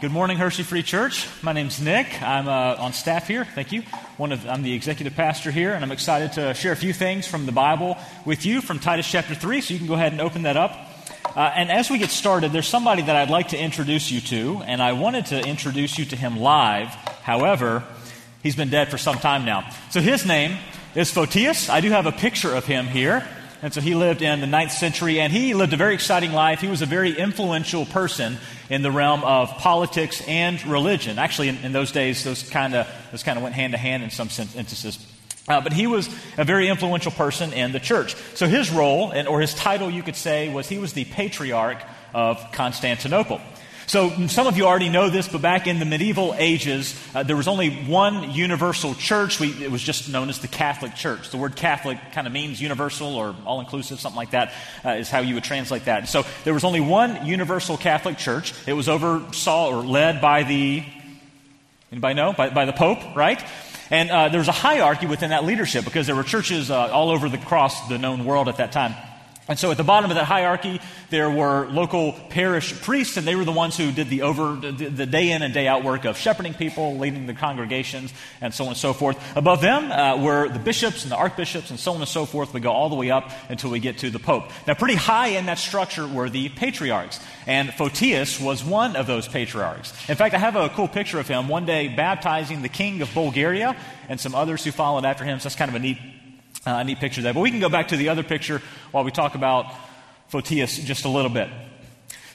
Good morning, Hershey Free Church. My name's Nick. I'm uh, on staff here. Thank you. One of, I'm the executive pastor here, and I'm excited to share a few things from the Bible with you from Titus chapter 3. So you can go ahead and open that up. Uh, and as we get started, there's somebody that I'd like to introduce you to, and I wanted to introduce you to him live. However, he's been dead for some time now. So his name is Photius. I do have a picture of him here. And so he lived in the ninth century, and he lived a very exciting life. He was a very influential person in the realm of politics and religion. Actually, in, in those days, those kind of those kind of went hand to hand in some instances. Uh, but he was a very influential person in the church. So his role, and, or his title, you could say, was he was the patriarch of Constantinople. So some of you already know this, but back in the medieval ages, uh, there was only one universal church. We, it was just known as the Catholic Church. The word Catholic kind of means universal or all inclusive, something like that uh, is how you would translate that. So there was only one universal Catholic Church. It was oversaw or led by the anybody know by, by the Pope, right? And uh, there was a hierarchy within that leadership because there were churches uh, all over the across the known world at that time. And so at the bottom of that hierarchy, there were local parish priests, and they were the ones who did the over the, day in and day out work of shepherding people, leading the congregations, and so on and so forth. Above them uh, were the bishops and the archbishops, and so on and so forth. We go all the way up until we get to the pope. Now, pretty high in that structure were the patriarchs, and Photius was one of those patriarchs. In fact, I have a cool picture of him one day baptizing the king of Bulgaria and some others who followed after him. So that's kind of a neat uh, a neat picture there. But we can go back to the other picture while we talk about Photius just a little bit.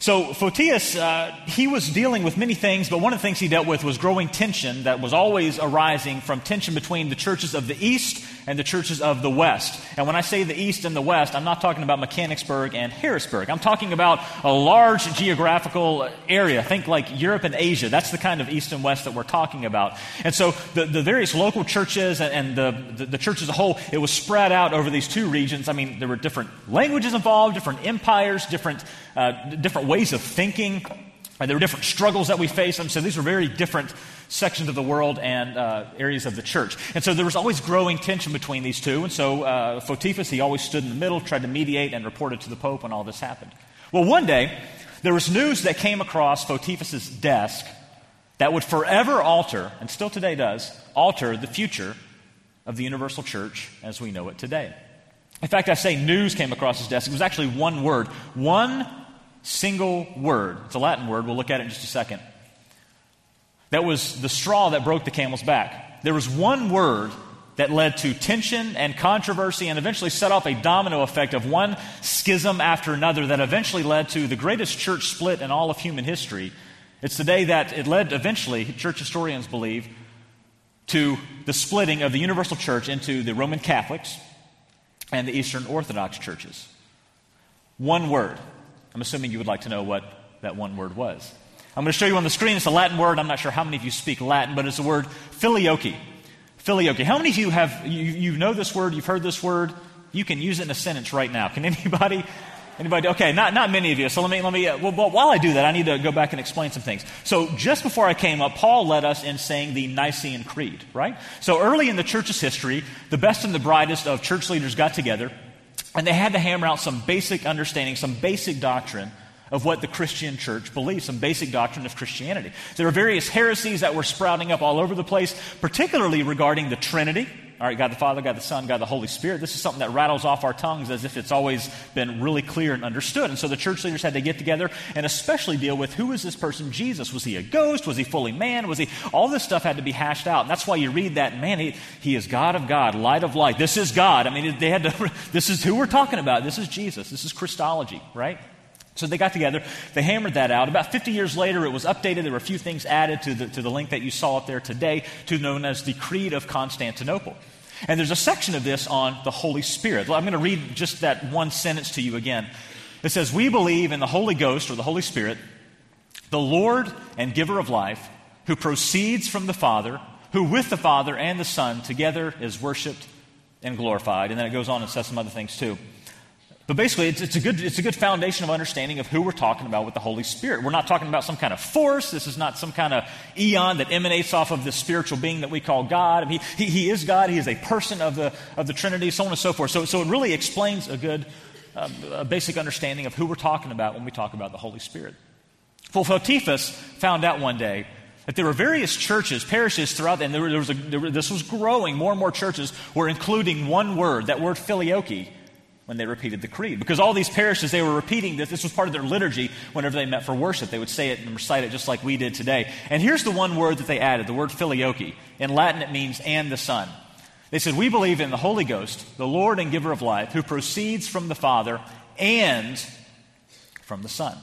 So Photius, uh, he was dealing with many things, but one of the things he dealt with was growing tension that was always arising from tension between the churches of the East and the churches of the West. And when I say the East and the West, I'm not talking about Mechanicsburg and Harrisburg. I'm talking about a large geographical area. Think like Europe and Asia. That's the kind of East and West that we're talking about. And so the, the various local churches and, the, the, the church as a whole, it was spread out over these two regions. I mean, there were different languages involved, different empires, different, uh, different ways of thinking. Uh, there were different struggles that we faced. And so these were very different sections of the world and uh, areas of the church. And so there was always growing tension between these two. And so uh, he always stood in the middle, tried to mediate, and reported to the Pope when all this happened. Well, one day, there was news that came across Photiphus's desk that would forever alter, and still today does, alter the future of the universal church as we know it today. In fact, I say news came across his desk. It was actually one word, one single word. It's a Latin word. We'll look at it in just a second. That was the straw that broke the camel's back. There was one word that led to tension and controversy and eventually set off a domino effect of one schism after another that eventually led to the greatest church split in all of human history. It's the day that it led eventually, church historians believe, to the splitting of the universal church into the Roman Catholics and the Eastern Orthodox churches. One word. I'm assuming you would like to know what that one word was. I'm going to show you on the screen. It's a Latin word. I'm not sure how many of you speak Latin, but it's the word filioque. Filioque. How many of you have, you, you know this word, you've heard this word? You can use it in a sentence right now. Can anybody? Anybody? Okay, not, not many of you. So let me, let me, uh, well, while I do that, I need to go back and explain some things. So just before I came up, Paul led us in saying the Nicene Creed, right? So early in the church's history, the best and the brightest of church leaders got together and they had to hammer out some basic understanding, some basic doctrine of what the Christian church believes, some basic doctrine of Christianity. There were various heresies that were sprouting up all over the place, particularly regarding the Trinity. All right, God the Father, God the Son, God the Holy Spirit. This is something that rattles off our tongues as if it's always been really clear and understood. And so the church leaders had to get together and especially deal with who is this person, Jesus? Was he a ghost? Was he fully man? Was he? All this stuff had to be hashed out. And that's why you read that, man, he, he is God of God, light of light. This is God. I mean, they had to, this is who we're talking about. This is Jesus. This is Christology, right? So they got together, they hammered that out. About 50 years later, it was updated. There were a few things added to the, to the link that you saw up there today to known as the Creed of Constantinople. And there's a section of this on the Holy Spirit. I'm going to read just that one sentence to you again. It says, We believe in the Holy Ghost or the Holy Spirit, the Lord and giver of life, who proceeds from the Father, who with the Father and the Son together is worshiped and glorified. And then it goes on and says some other things too. But basically, it's, it's, a good, it's a good foundation of understanding of who we're talking about with the Holy Spirit. We're not talking about some kind of force. This is not some kind of eon that emanates off of this spiritual being that we call God. I mean, he, he is God. He is a person of the, of the Trinity, so on and so forth. So, so it really explains a good, uh, a basic understanding of who we're talking about when we talk about the Holy Spirit. Well, Fotiphus found out one day that there were various churches, parishes throughout, and there, there was a, there, this was growing. More and more churches were including one word, that word filioque, when they repeated the creed. Because all these parishes, they were repeating this. This was part of their liturgy whenever they met for worship. They would say it and recite it just like we did today. And here's the one word that they added the word filioque. In Latin, it means and the Son. They said, We believe in the Holy Ghost, the Lord and giver of life, who proceeds from the Father and from the Son.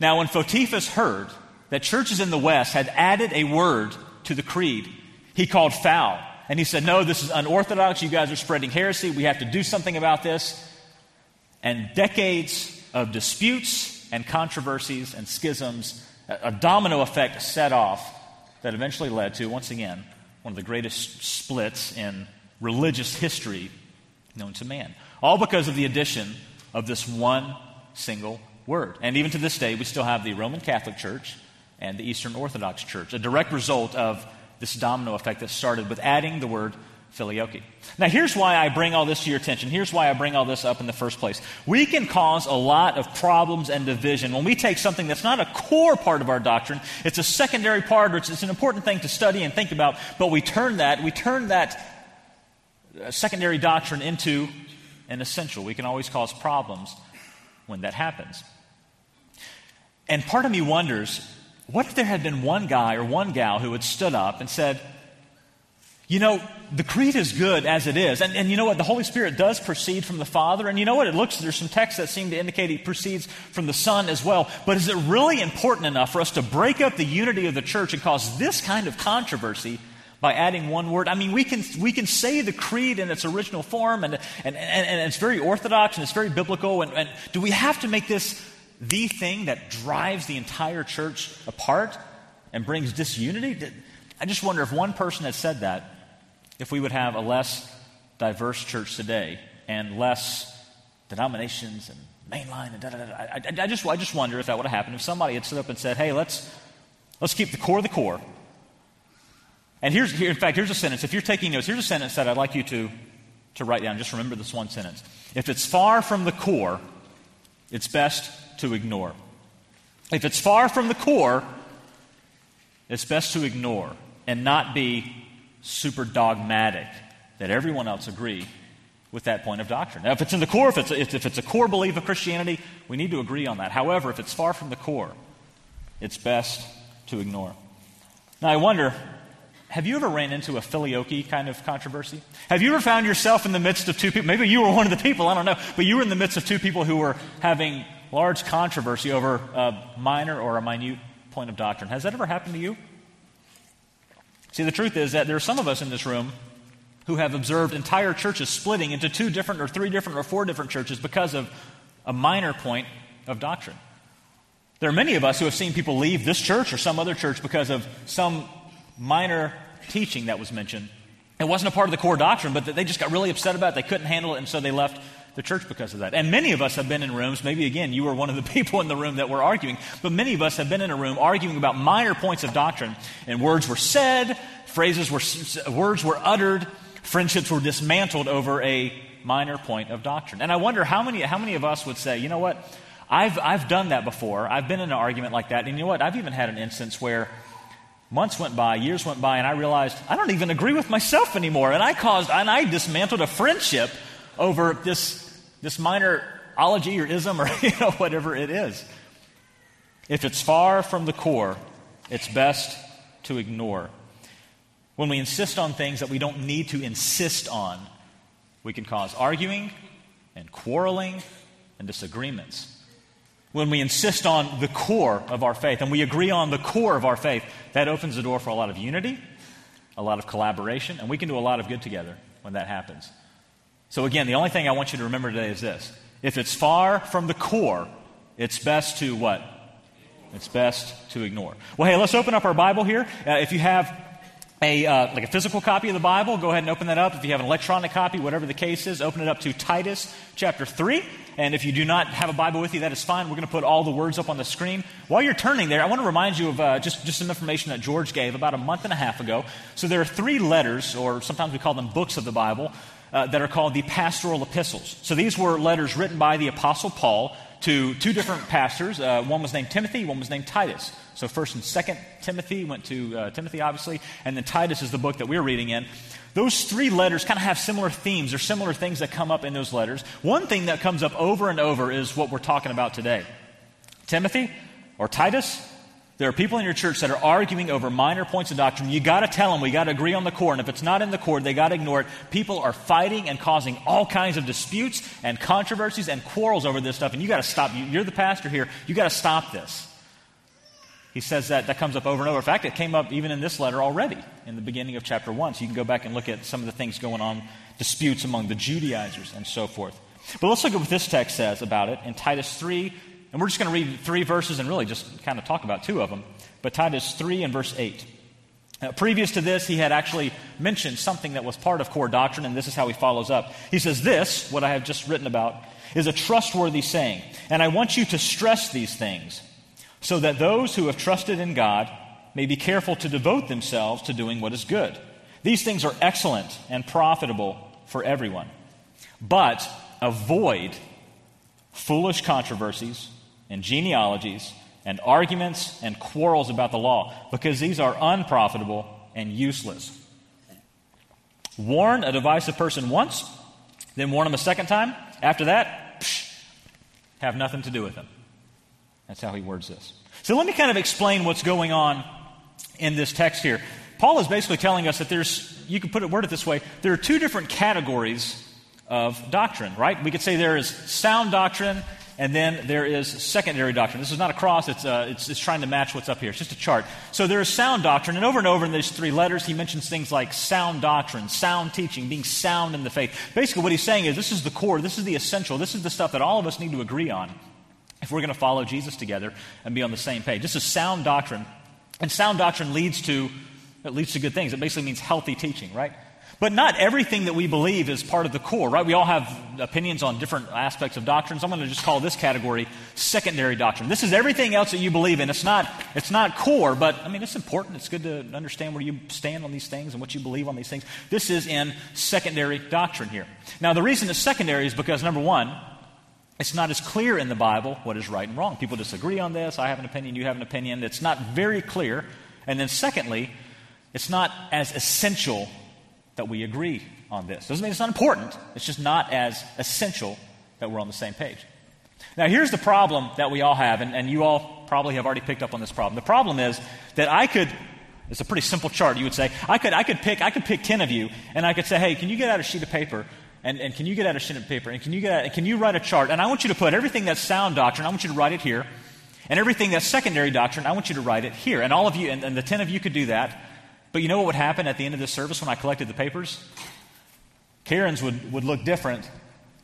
Now, when Fotiphus heard that churches in the West had added a word to the creed, he called foul. And he said, No, this is unorthodox. You guys are spreading heresy. We have to do something about this. And decades of disputes and controversies and schisms, a domino effect set off that eventually led to, once again, one of the greatest splits in religious history known to man. All because of the addition of this one single word. And even to this day, we still have the Roman Catholic Church and the Eastern Orthodox Church, a direct result of this domino effect that started with adding the word filioque. Now, here's why I bring all this to your attention. Here's why I bring all this up in the first place. We can cause a lot of problems and division when we take something that's not a core part of our doctrine, it's a secondary part, or it's, it's an important thing to study and think about, but we turn that, we turn that uh, secondary doctrine into an essential. We can always cause problems when that happens. And part of me wonders what if there had been one guy or one gal who had stood up and said, you know, the creed is good as it is. And, and you know what? The Holy Spirit does proceed from the Father. And you know what? It looks, there's some texts that seem to indicate he proceeds from the Son as well. But is it really important enough for us to break up the unity of the church and cause this kind of controversy by adding one word. I mean, we can, we can say the creed in its original form, and, and, and, and it's very orthodox and it's very biblical. And, and do we have to make this the thing that drives the entire church apart and brings disunity? I just wonder if one person had said that, if we would have a less diverse church today and less denominations and mainline and da da da. I, I, I, just, I just wonder if that would have happened if somebody had stood up and said, hey, let's, let's keep the core of the core and here's, here, in fact, here's a sentence. If you're taking notes, here's a sentence that I'd like you to, to write down. Just remember this one sentence. If it's far from the core, it's best to ignore. If it's far from the core, it's best to ignore and not be super dogmatic that everyone else agree with that point of doctrine. Now, if it's in the core, if it's, if it's a core belief of Christianity, we need to agree on that. However, if it's far from the core, it's best to ignore. Now, I wonder have you ever ran into a filioque kind of controversy? Have you ever found yourself in the midst of two people? Maybe you were one of the people, I don't know, but you were in the midst of two people who were having large controversy over a minor or a minute point of doctrine. Has that ever happened to you? See, the truth is that there are some of us in this room who have observed entire churches splitting into two different or three different or four different churches because of a minor point of doctrine. There are many of us who have seen people leave this church or some other church because of some minor teaching that was mentioned. It wasn't a part of the core doctrine, but they just got really upset about it. They couldn't handle it, and so they left the church because of that. And many of us have been in rooms, maybe again, you were one of the people in the room that were arguing, but many of us have been in a room arguing about minor points of doctrine, and words were said, phrases were, words were uttered, friendships were dismantled over a minor point of doctrine. And I wonder how many, how many of us would say, you know what? I've, I've done that before. I've been in an argument like that. And you know what? I've even had an instance where Months went by, years went by, and I realized I don't even agree with myself anymore. And I caused, and I dismantled a friendship over this, this minor ology or ism or you know, whatever it is. If it's far from the core, it's best to ignore. When we insist on things that we don't need to insist on, we can cause arguing and quarreling and disagreements when we insist on the core of our faith and we agree on the core of our faith, that opens the door for a lot of unity, a lot of collaboration, and we can do a lot of good together when that happens. So, again, the only thing I want you to remember today is this if it's far from the core, it's best to what? It's best to ignore. Well, hey, let's open up our Bible here. Uh, if you have a, uh, like a physical copy of the Bible, go ahead and open that up. If you have an electronic copy, whatever the case is, open it up to Titus chapter 3. And if you do not have a Bible with you, that is fine. We're going to put all the words up on the screen. While you're turning there, I want to remind you of uh, just, just some information that George gave about a month and a half ago. So there are three letters, or sometimes we call them books of the Bible, uh, that are called the pastoral epistles. So these were letters written by the Apostle Paul to two different pastors. Uh, one was named Timothy, one was named Titus. So first and second Timothy went to uh, Timothy, obviously, and then Titus is the book that we're reading in. Those three letters kind of have similar themes. There's similar things that come up in those letters. One thing that comes up over and over is what we're talking about today. Timothy or Titus, there are people in your church that are arguing over minor points of doctrine. You got to tell them we got to agree on the core, and if it's not in the core, they got to ignore it. People are fighting and causing all kinds of disputes and controversies and quarrels over this stuff, and you got to stop. You're the pastor here. You got to stop this. He says that that comes up over and over. In fact, it came up even in this letter already in the beginning of chapter 1. So you can go back and look at some of the things going on, disputes among the Judaizers and so forth. But let's look at what this text says about it in Titus 3. And we're just going to read three verses and really just kind of talk about two of them. But Titus 3 and verse 8. Now, previous to this, he had actually mentioned something that was part of core doctrine, and this is how he follows up. He says, This, what I have just written about, is a trustworthy saying, and I want you to stress these things so that those who have trusted in God may be careful to devote themselves to doing what is good. These things are excellent and profitable for everyone. But avoid foolish controversies and genealogies and arguments and quarrels about the law, because these are unprofitable and useless. Warn a divisive person once, then warn him a second time. After that, psh, have nothing to do with him. That's how he words this. So let me kind of explain what's going on in this text here. Paul is basically telling us that there's, you could put it, word it this way, there are two different categories of doctrine, right? We could say there is sound doctrine and then there is secondary doctrine. This is not a cross, it's, uh, it's, it's, trying to match what's up here. It's just a chart. So there is sound doctrine, and over and over in these three letters, he mentions things like sound doctrine, sound teaching, being sound in the faith. Basically, what he's saying is this is the core, this is the essential, this is the stuff that all of us need to agree on if we're going to follow Jesus together and be on the same page. This is sound doctrine. And sound doctrine leads to it leads to good things. It basically means healthy teaching, right? But not everything that we believe is part of the core, right? We all have opinions on different aspects of doctrines. I'm going to just call this category secondary doctrine. This is everything else that you believe in. It's not, it's not core, but I mean, it's important. It's good to understand where you stand on these things and what you believe on these things. This is in secondary doctrine here. Now, the reason it's secondary is because, number one, it's not as clear in the Bible what is right and wrong. People disagree on this. I have an opinion, you have an opinion. It's not very clear. And then, secondly, it's not as essential that we agree on this. Doesn't mean it's not important, it's just not as essential that we're on the same page. Now, here's the problem that we all have, and, and you all probably have already picked up on this problem. The problem is that I could it's a pretty simple chart. You would say, I could, I could, pick, I could pick 10 of you, and I could say, hey, can you get out a sheet of paper and, and can you get out a sheet of paper? And can you, get out, can you write a chart? And I want you to put everything that's sound doctrine, I want you to write it here. And everything that's secondary doctrine, I want you to write it here. And all of you, and, and the 10 of you could do that. But you know what would happen at the end of this service when I collected the papers? Karen's would, would look different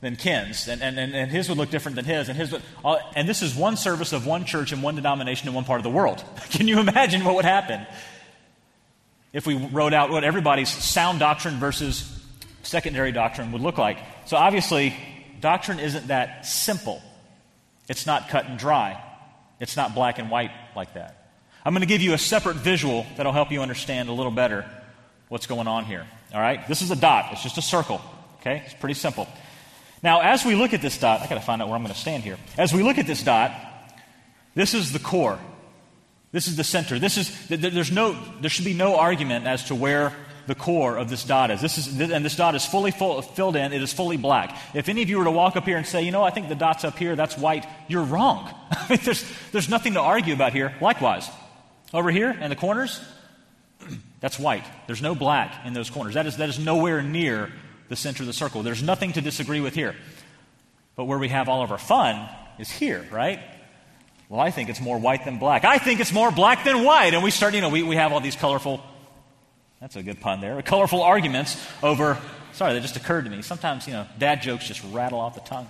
than Ken's, and, and, and his would look different than his, and his would, all, and this is one service of one church in one denomination in one part of the world. Can you imagine what would happen if we wrote out what everybody's sound doctrine versus secondary doctrine would look like. So obviously, doctrine isn't that simple. It's not cut and dry. It's not black and white like that. I'm going to give you a separate visual that'll help you understand a little better what's going on here. All right? This is a dot. It's just a circle. Okay? It's pretty simple. Now, as we look at this dot, I got to find out where I'm going to stand here. As we look at this dot, this is the core. This is the center. This is there's no there should be no argument as to where the core of this dot is. This is and this dot is fully full, filled in. It is fully black. If any of you were to walk up here and say, you know, I think the dot's up here, that's white, you're wrong. There's, there's nothing to argue about here. Likewise, over here in the corners, that's white. There's no black in those corners. That is, that is nowhere near the center of the circle. There's nothing to disagree with here. But where we have all of our fun is here, right? Well, I think it's more white than black. I think it's more black than white. And we start, you know, we, we have all these colorful that's a good pun there. Colorful arguments over, sorry, that just occurred to me. Sometimes, you know, dad jokes just rattle off the tongue.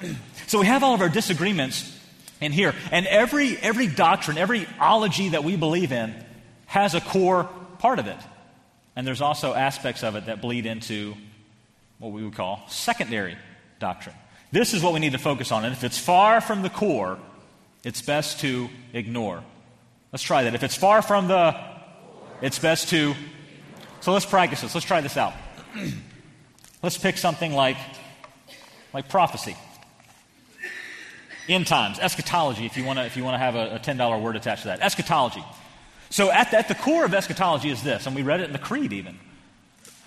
so we have all of our disagreements in here. And every, every doctrine, every ology that we believe in has a core part of it. And there's also aspects of it that bleed into what we would call secondary doctrine. This is what we need to focus on. And if it's far from the core, it's best to ignore. Let's try that. If it's far from the it's best to. So let's practice this. Let's try this out. Let's pick something like, like prophecy. End times, eschatology, if you want to if you want to have a, a $10 word attached to that. Eschatology. So at the, at the core of eschatology is this, and we read it in the creed even,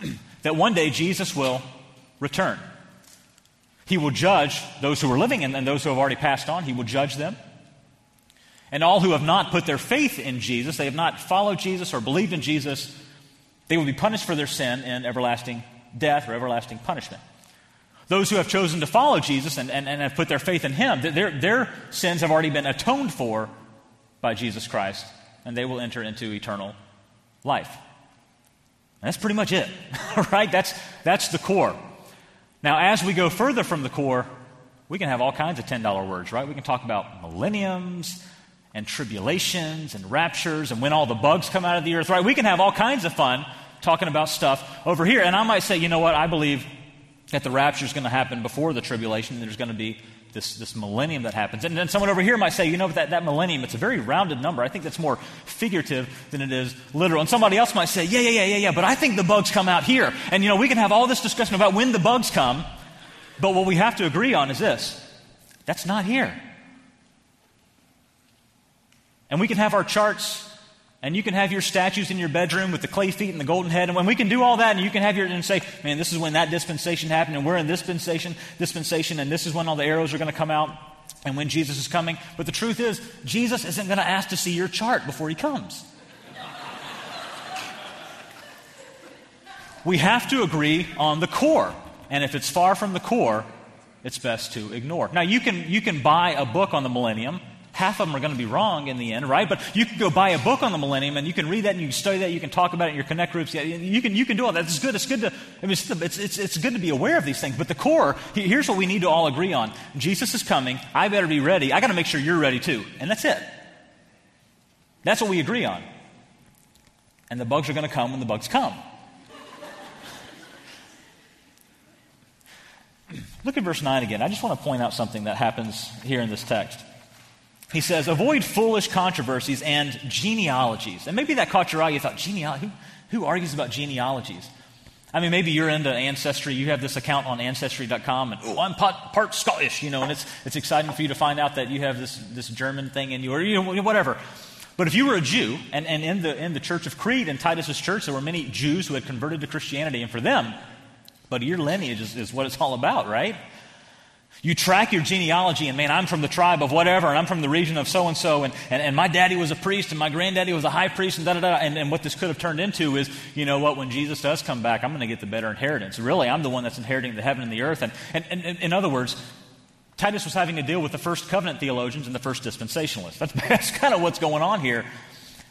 that one day Jesus will return. He will judge those who are living and, and those who have already passed on. He will judge them. And all who have not put their faith in Jesus, they have not followed Jesus or believed in Jesus, they will be punished for their sin in everlasting death or everlasting punishment. Those who have chosen to follow Jesus and, and, and have put their faith in Him, their, their sins have already been atoned for by Jesus Christ, and they will enter into eternal life. And that's pretty much it, right? That's, that's the core. Now, as we go further from the core, we can have all kinds of $10 words, right? We can talk about millenniums and tribulations and raptures and when all the bugs come out of the earth, right? We can have all kinds of fun talking about stuff over here. And I might say, you know what? I believe that the rapture is going to happen before the tribulation. There's going to be this, this millennium that happens. And then someone over here might say, you know, that, that millennium, it's a very rounded number. I think that's more figurative than it is literal. And somebody else might say, yeah, yeah, yeah, yeah, yeah, but I think the bugs come out here. And, you know, we can have all this discussion about when the bugs come, but what we have to agree on is this that's not here. And we can have our charts and you can have your statues in your bedroom with the clay feet and the golden head. And when we can do all that, and you can have your and say, man, this is when that dispensation happened, and we're in this dispensation, dispensation, and this is when all the arrows are going to come out, and when Jesus is coming. But the truth is, Jesus isn't going to ask to see your chart before he comes. we have to agree on the core. And if it's far from the core, it's best to ignore. Now, you can, you can buy a book on the millennium half of them are going to be wrong in the end, right? But you can go buy a book on the millennium and you can read that and you can study that. You can talk about it in your connect groups. You can, you can do all that. It's good. It's good to, I mean, it's, it's, it's good to be aware of these things. But the core, here's what we need to all agree on. Jesus is coming. I better be ready. I got to make sure you're ready too. And that's it. That's what we agree on. And the bugs are going to come when the bugs come. Look at verse 9 again. I just want to point out something that happens here in this text. He says, avoid foolish controversies and genealogies. And maybe that caught your eye. You thought, genealogy? Who, who argues about genealogies? I mean, maybe you're into Ancestry. You have this account on Ancestry.com, and oh, I'm part, part, Scottish, you know, and it's, it's exciting for you to find out that you have this, this German thing in you, or you know, whatever. But if you were a Jew, and, and in, the, in the church of Crete, in Titus's church, there were many Jews who had converted to Christianity, and for them, but your lineage is, is what it's all about, right? You track your genealogy, and man, I'm from the tribe of whatever, and I'm from the region of so and so, and and my daddy was a priest, and my granddaddy was a high priest, and da da da. And, and what this could have turned into is, you know what, when Jesus does come back, I'm going to get the better inheritance. Really, I'm the one that's inheriting the heaven and the earth. And, and, and in other words, Titus was having to deal with the first covenant theologians and the first dispensationalists. That's, that's kind of what's going on here.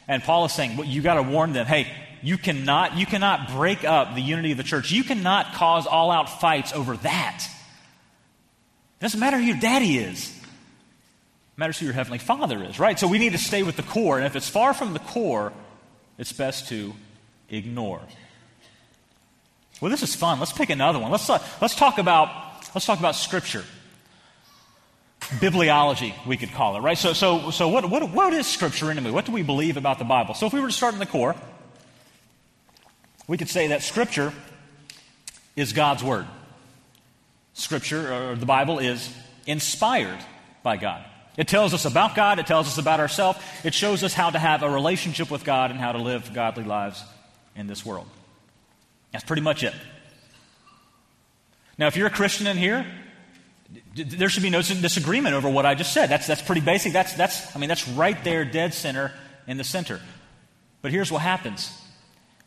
And Paul is saying, well, you got to warn them, hey, you cannot, you cannot break up the unity of the church. You cannot cause all out fights over that. It doesn't matter who your daddy is. It matters who your heavenly father is, right? So we need to stay with the core. And if it's far from the core, it's best to ignore. Well, this is fun. Let's pick another one. Let's, uh, let's, talk, about, let's talk about Scripture. Bibliology, we could call it, right? So, so, so what, what, what is Scripture anyway? What do we believe about the Bible? So if we were to start in the core, we could say that Scripture is God's Word. Scripture, uh, or the Bible, is inspired by God. It tells us about God, it tells us about ourselves, it shows us how to have a relationship with God and how to live godly lives in this world. That's pretty much it. Now, if you're a Christian in here, there should be no disagreement over what I just said. That's, that's pretty basic. That's, that's, I mean, that's right there, dead center in the center. But here's what happens.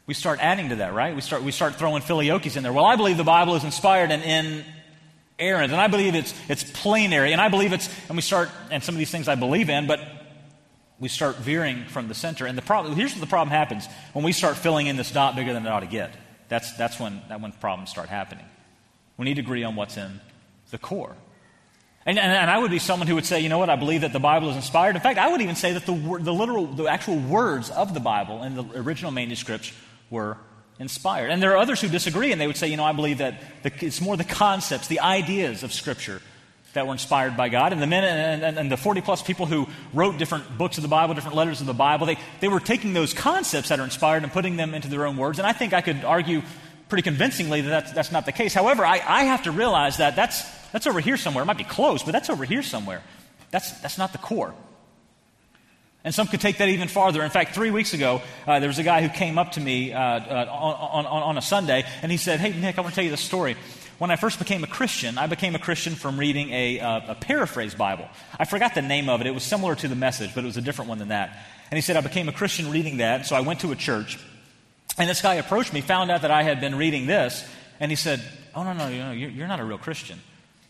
We start adding to that, right? We start, we start throwing filioques in there. Well, I believe the Bible is inspired and in errant. And I believe it's, it's plenary. And I believe it's, and we start, and some of these things I believe in, but we start veering from the center. And the problem, here's what the problem happens when we start filling in this dot bigger than it ought to get. That's, that's when, that when problems start happening. We need to agree on what's in the core. And, and, and, I would be someone who would say, you know what, I believe that the Bible is inspired. In fact, I would even say that the, the literal, the actual words of the Bible in the original manuscripts were inspired. And there are others who disagree, and they would say, you know, I believe that the, it's more the concepts, the ideas of Scripture that were inspired by God. And the men and, and, and, the 40 plus people who wrote different books of the Bible, different letters of the Bible, they, they were taking those concepts that are inspired and putting them into their own words. And I think I could argue pretty convincingly that that's, that's not the case. However, I, I have to realize that that's, that's over here somewhere. It might be close, but that's over here somewhere. That's, that's not the core. And some could take that even farther. In fact, three weeks ago, uh, there was a guy who came up to me uh, uh, on, on, on, a Sunday, and he said, Hey, Nick, I want to tell you this story. When I first became a Christian, I became a Christian from reading a, uh, a paraphrase Bible. I forgot the name of it. It was similar to the message, but it was a different one than that. And he said, I became a Christian reading that, so I went to a church. And this guy approached me, found out that I had been reading this, and he said, Oh, no, no, no you're not a real Christian.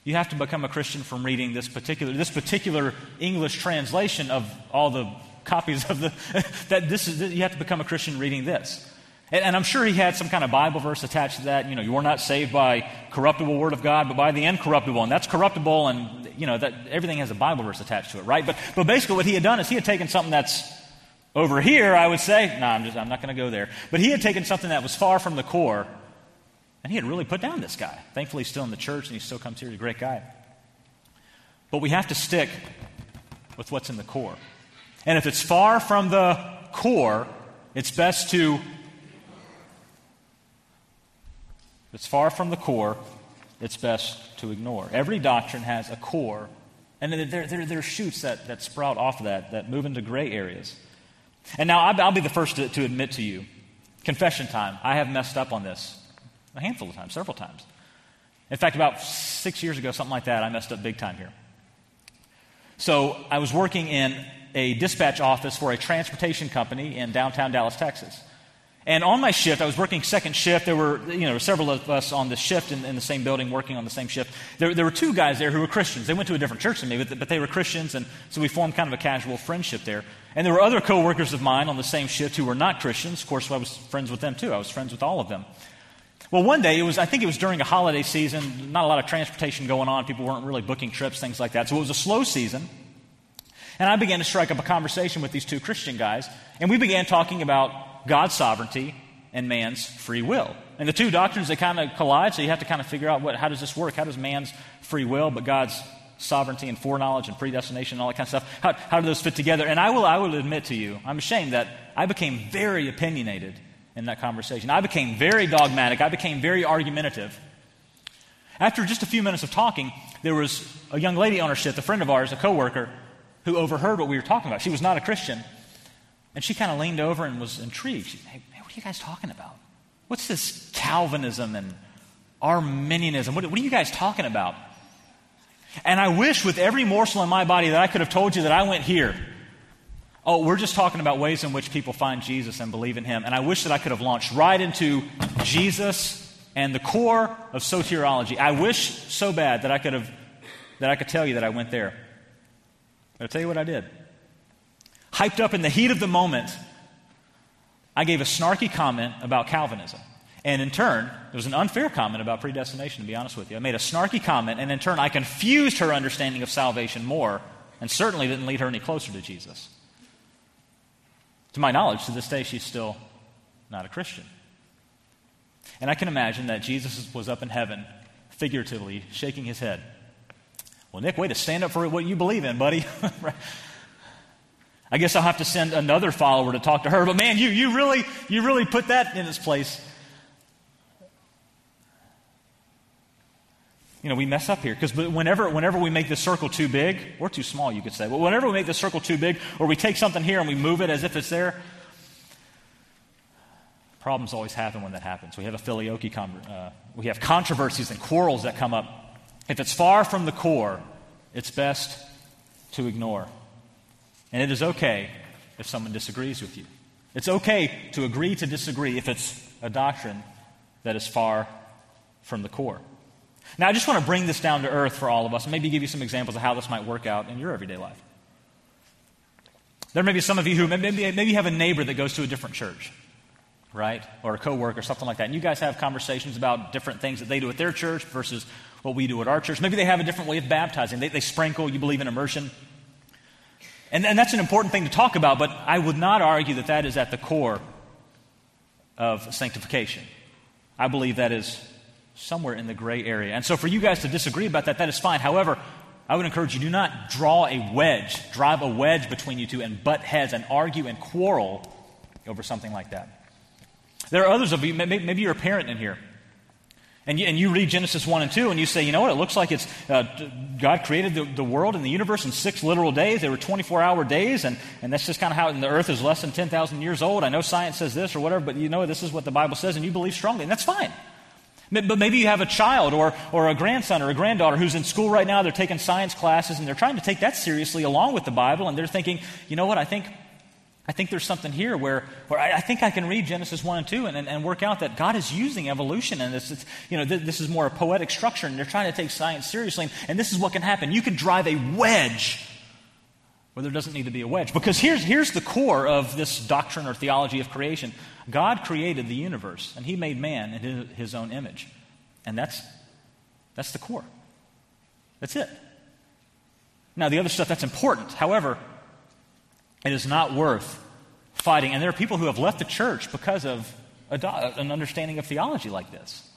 You have to become a Christian from reading this particular, this particular English translation of all the copies of the, that this is, you have to become a Christian reading this. And, and, I'm sure he had some kind of Bible verse attached to that. You know, you are not saved by corruptible word of God, but by the incorruptible. And that's corruptible, and, you know, that everything has a Bible verse attached to it, right? But, but basically what he had done is he had taken something that's over here, I would say. No, I'm, just, I'm not going to go there. But he had taken something that was far from the core, and he had really put down this guy. Thankfully, he's still in the church, and he still comes here. He's a great guy. But we have to stick with what's in the core. And if it's far from the core, it's best to. If it's far from the core, it's best to ignore. Every doctrine has a core, and there, there, there are shoots that, that sprout off of that, that move into gray areas. And now I'll, be the first to, to admit to you confession time. I have messed up on this a handful of times, several times. In fact, about six years ago, something like that, I messed up big time here. So I was working in a dispatch office for a transportation company in downtown Dallas, Texas. And on my shift, I was working second shift. There were, you know, several of us on the shift in, in the same building working on the same shift. There, there, were two guys there who were Christians. They went to a different church than me, but, but they were Christians, and so we formed kind of a casual friendship there. And there were other coworkers of mine on the same shift who were not Christians. Of course, I was friends with them too. I was friends with all of them. Well, one day, it was, I think it was during a holiday season, not a lot of transportation going on. People weren't really booking trips, things like that. So it was a slow season. And I began to strike up a conversation with these two Christian guys, and we began talking about God's sovereignty and man's free will. And the two doctrines, they kind of collide, so you have to kind of figure out what, how does this work? How does man's free will, but God's sovereignty and foreknowledge and predestination and all that kind of stuff, how, how do those fit together? And I will, I will admit to you, I'm ashamed that I became very opinionated in that conversation. I became very dogmatic. I became very argumentative. After just a few minutes of talking, there was a young lady on our shift, a friend of ours, a coworker, who overheard what we were talking about. She was not a Christian. And she kind of leaned over and was intrigued. She, hey, what are you guys talking about? What's this Calvinism and Arminianism? What, what are you guys talking about? And I wish with every morsel in my body that I could have told you that I went here. Oh, we're just talking about ways in which people find Jesus and believe in him. And I wish that I could have launched right into Jesus and the core of soteriology. I wish so bad that I could have that I could tell you that I went there. I'll tell you what I did. Hyped up in the heat of the moment, I gave a snarky comment about Calvinism. And in turn, it was an unfair comment about predestination, to be honest with you. I made a snarky comment, and in turn, I confused her understanding of salvation more, and certainly didn't lead her any closer to Jesus. To my knowledge, to this day, she's still not a Christian. And I can imagine that Jesus was up in heaven, figuratively, shaking his head well, Nick, way to stand up for what you believe in, buddy. I guess I'll have to send another follower to talk to her. But man, you, you, really, you really put that in its place. You know, we mess up here because whenever, whenever we make the circle too big, or too small, you could say, but whenever we make the circle too big, or we take something here and we move it as if it's there, problems always happen when that happens. We have a filioque, uh, we have controversies and quarrels that come up if it's far from the core, it's best to ignore. And it is okay if someone disagrees with you. It's okay to agree to disagree if it's a doctrine that is far from the core. Now, I just want to bring this down to earth for all of us and maybe give you some examples of how this might work out in your everyday life. There may be some of you who maybe, maybe you have a neighbor that goes to a different church right? Or a coworker, or something like that. And you guys have conversations about different things that they do at their church versus what we do at our church. Maybe they have a different way of baptizing. They, they sprinkle, you believe in immersion. And, and that's an important thing to talk about, but I would not argue that that is at the core of sanctification. I believe that is somewhere in the gray area. And so for you guys to disagree about that, that is fine. However, I would encourage you do not draw a wedge, drive a wedge between you two and butt heads and argue and quarrel over something like that. There are others of you, maybe you're a parent in here. And you, and you, read Genesis 1 and 2, and you say, you know what, it looks like it's uh, God created the, the, world and the universe in six literal days. They were 24 hour days, and, and that's just kind of how the earth is less than 10,000 years old. I know science says this or whatever, but you know this is what the Bible says, and you believe strongly, and that's fine. But maybe you have a child or, or a grandson or a granddaughter who's in school right now, they're taking science classes, and they're trying to take that seriously along with the Bible, and they're thinking, you know what, I think I think there's something here where, where I, I, think I can read Genesis 1 and 2 and, and, and work out that God is using evolution and this, it's, you know, th- this is more a poetic structure and they're trying to take science seriously. And, and this is what can happen. You could drive a wedge where there doesn't need to be a wedge. Because here's, here's the core of this doctrine or theology of creation God created the universe and He made man in His, his own image. And that's, that's the core. That's it. Now, the other stuff that's important. However, it is not worth fighting. And there are people who have left the church because of do- an understanding of theology like this.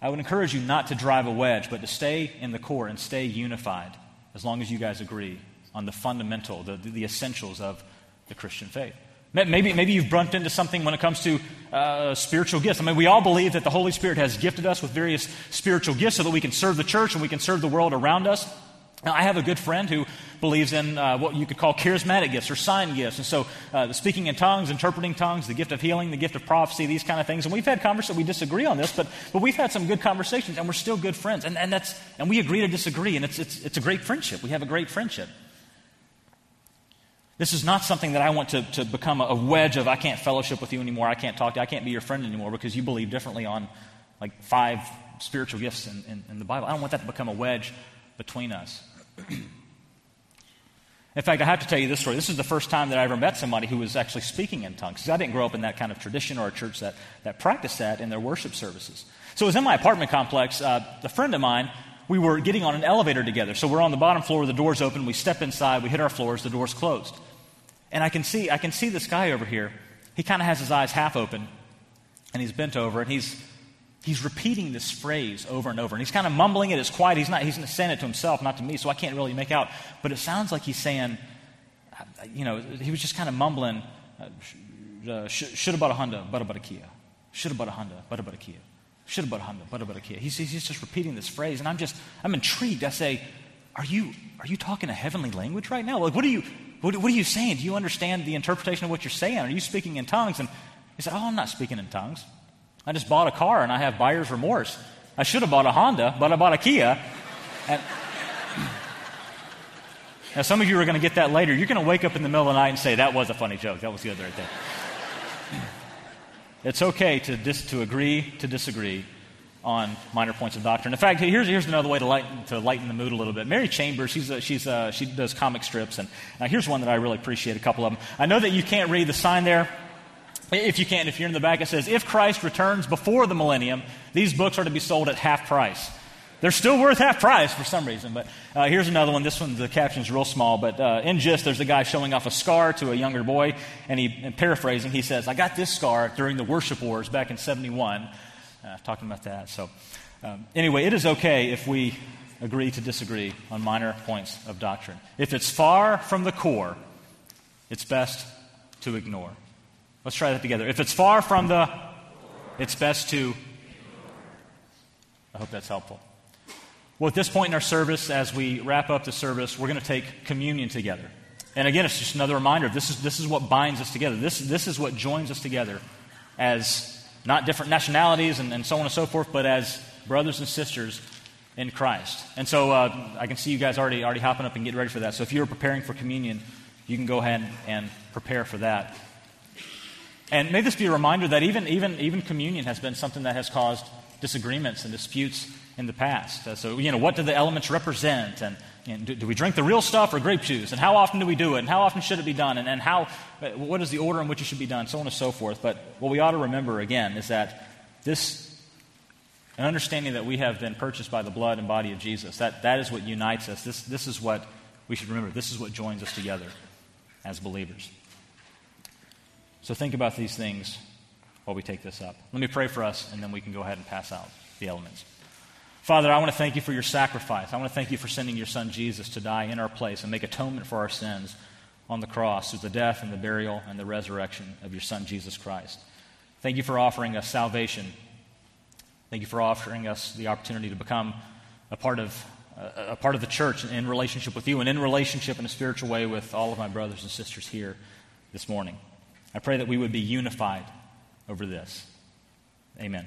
I would encourage you not to drive a wedge, but to stay in the core and stay unified as long as you guys agree on the fundamental, the, the essentials of the Christian faith. Maybe, maybe you've bumped into something when it comes to uh, spiritual gifts. I mean, we all believe that the Holy Spirit has gifted us with various spiritual gifts so that we can serve the church and we can serve the world around us. Now, I have a good friend who believes in uh, what you could call charismatic gifts or sign gifts. And so, uh, the speaking in tongues, interpreting tongues, the gift of healing, the gift of prophecy, these kind of things. And we've had conversations, we disagree on this, but, but we've had some good conversations, and we're still good friends. And, and, that's, and we agree to disagree, and it's, it's, it's a great friendship. We have a great friendship. This is not something that I want to, to become a wedge of, I can't fellowship with you anymore, I can't talk to you, I can't be your friend anymore because you believe differently on like five spiritual gifts in, in, in the Bible. I don't want that to become a wedge between us. In fact, I have to tell you this story. This is the first time that I ever met somebody who was actually speaking in tongues. Because I didn't grow up in that kind of tradition or a church that, that practiced that in their worship services. So it was in my apartment complex. Uh, a friend of mine, we were getting on an elevator together. So we're on the bottom floor, the door's open, we step inside, we hit our floors, the door's closed. And I can see, I can see this guy over here. He kind of has his eyes half open, and he's bent over, and he's he's repeating this phrase over and over. And he's kind of mumbling it. It's quiet. He's not, he's saying it to himself, not to me, so I can't really make out. But it sounds like he's saying, you know, he was just kind of mumbling, uh, should have bought a Honda, but a Kia. Should have bought a Honda, but a Kia. Should have bought a Honda, but a Kia. He's, he's just repeating this phrase. And I'm just, I'm intrigued. I say, are you, are you talking a heavenly language right now? Like, what are you, what, what are you saying? Do you understand the interpretation of what you're saying? Are you speaking in tongues? And he said, oh, I'm not speaking in tongues. I just bought a car and I have buyer's remorse. I should have bought a Honda, but I bought a Kia. And now, some of you are going to get that later. You're going to wake up in the middle of the night and say, That was a funny joke. That was good right there. it's okay to, dis- to agree to disagree on minor points of doctrine. In fact, here's, here's another way to lighten, to lighten the mood a little bit. Mary Chambers, she's a, she's a, she does comic strips, and uh, here's one that I really appreciate, a couple of them. I know that you can't read the sign there. If you can, if you're in the back, it says, If Christ returns before the millennium, these books are to be sold at half price. They're still worth half price for some reason. But uh, here's another one. This one, the caption's real small. But uh, in gist, there's a guy showing off a scar to a younger boy. And he, and paraphrasing, he says, I got this scar during the worship wars back in 71. Uh, talking about that. So, um, anyway, it is okay if we agree to disagree on minor points of doctrine. If it's far from the core, it's best to ignore. Let's try that together. If it's far from the, it's best to. I hope that's helpful. Well, at this point in our service, as we wrap up the service, we're going to take communion together. And again, it's just another reminder this is, this is what binds us together. This, this is what joins us together as not different nationalities and, and so on and so forth, but as brothers and sisters in Christ. And so uh, I can see you guys already, already hopping up and getting ready for that. So if you're preparing for communion, you can go ahead and prepare for that. And may this be a reminder that even, even, even communion has been something that has caused disagreements and disputes in the past. Uh, so, you know, what do the elements represent? And know, do, do, we drink the real stuff or grape juice? And how often do we do it? And how often should it be done? And, and how, uh, what is the order in which it should be done? So on and so forth. But what we ought to remember, again, is that this, an understanding that we have been purchased by the blood and body of Jesus, that, that is what unites us. This, this is what we should remember. This is what joins us together as believers. So think about these things while we take this up. Let me pray for us, and then we can go ahead and pass out the elements. Father, I want to thank you for your sacrifice. I want to thank you for sending your son Jesus to die in our place and make atonement for our sins on the cross through the death and the burial and the resurrection of your Son, Jesus Christ. Thank you for offering us salvation. Thank you for offering us the opportunity to become a part of, a, a part of the church in relationship with you and in relationship in a spiritual way with all of my brothers and sisters here this morning. I pray that we would be unified over this. Amen.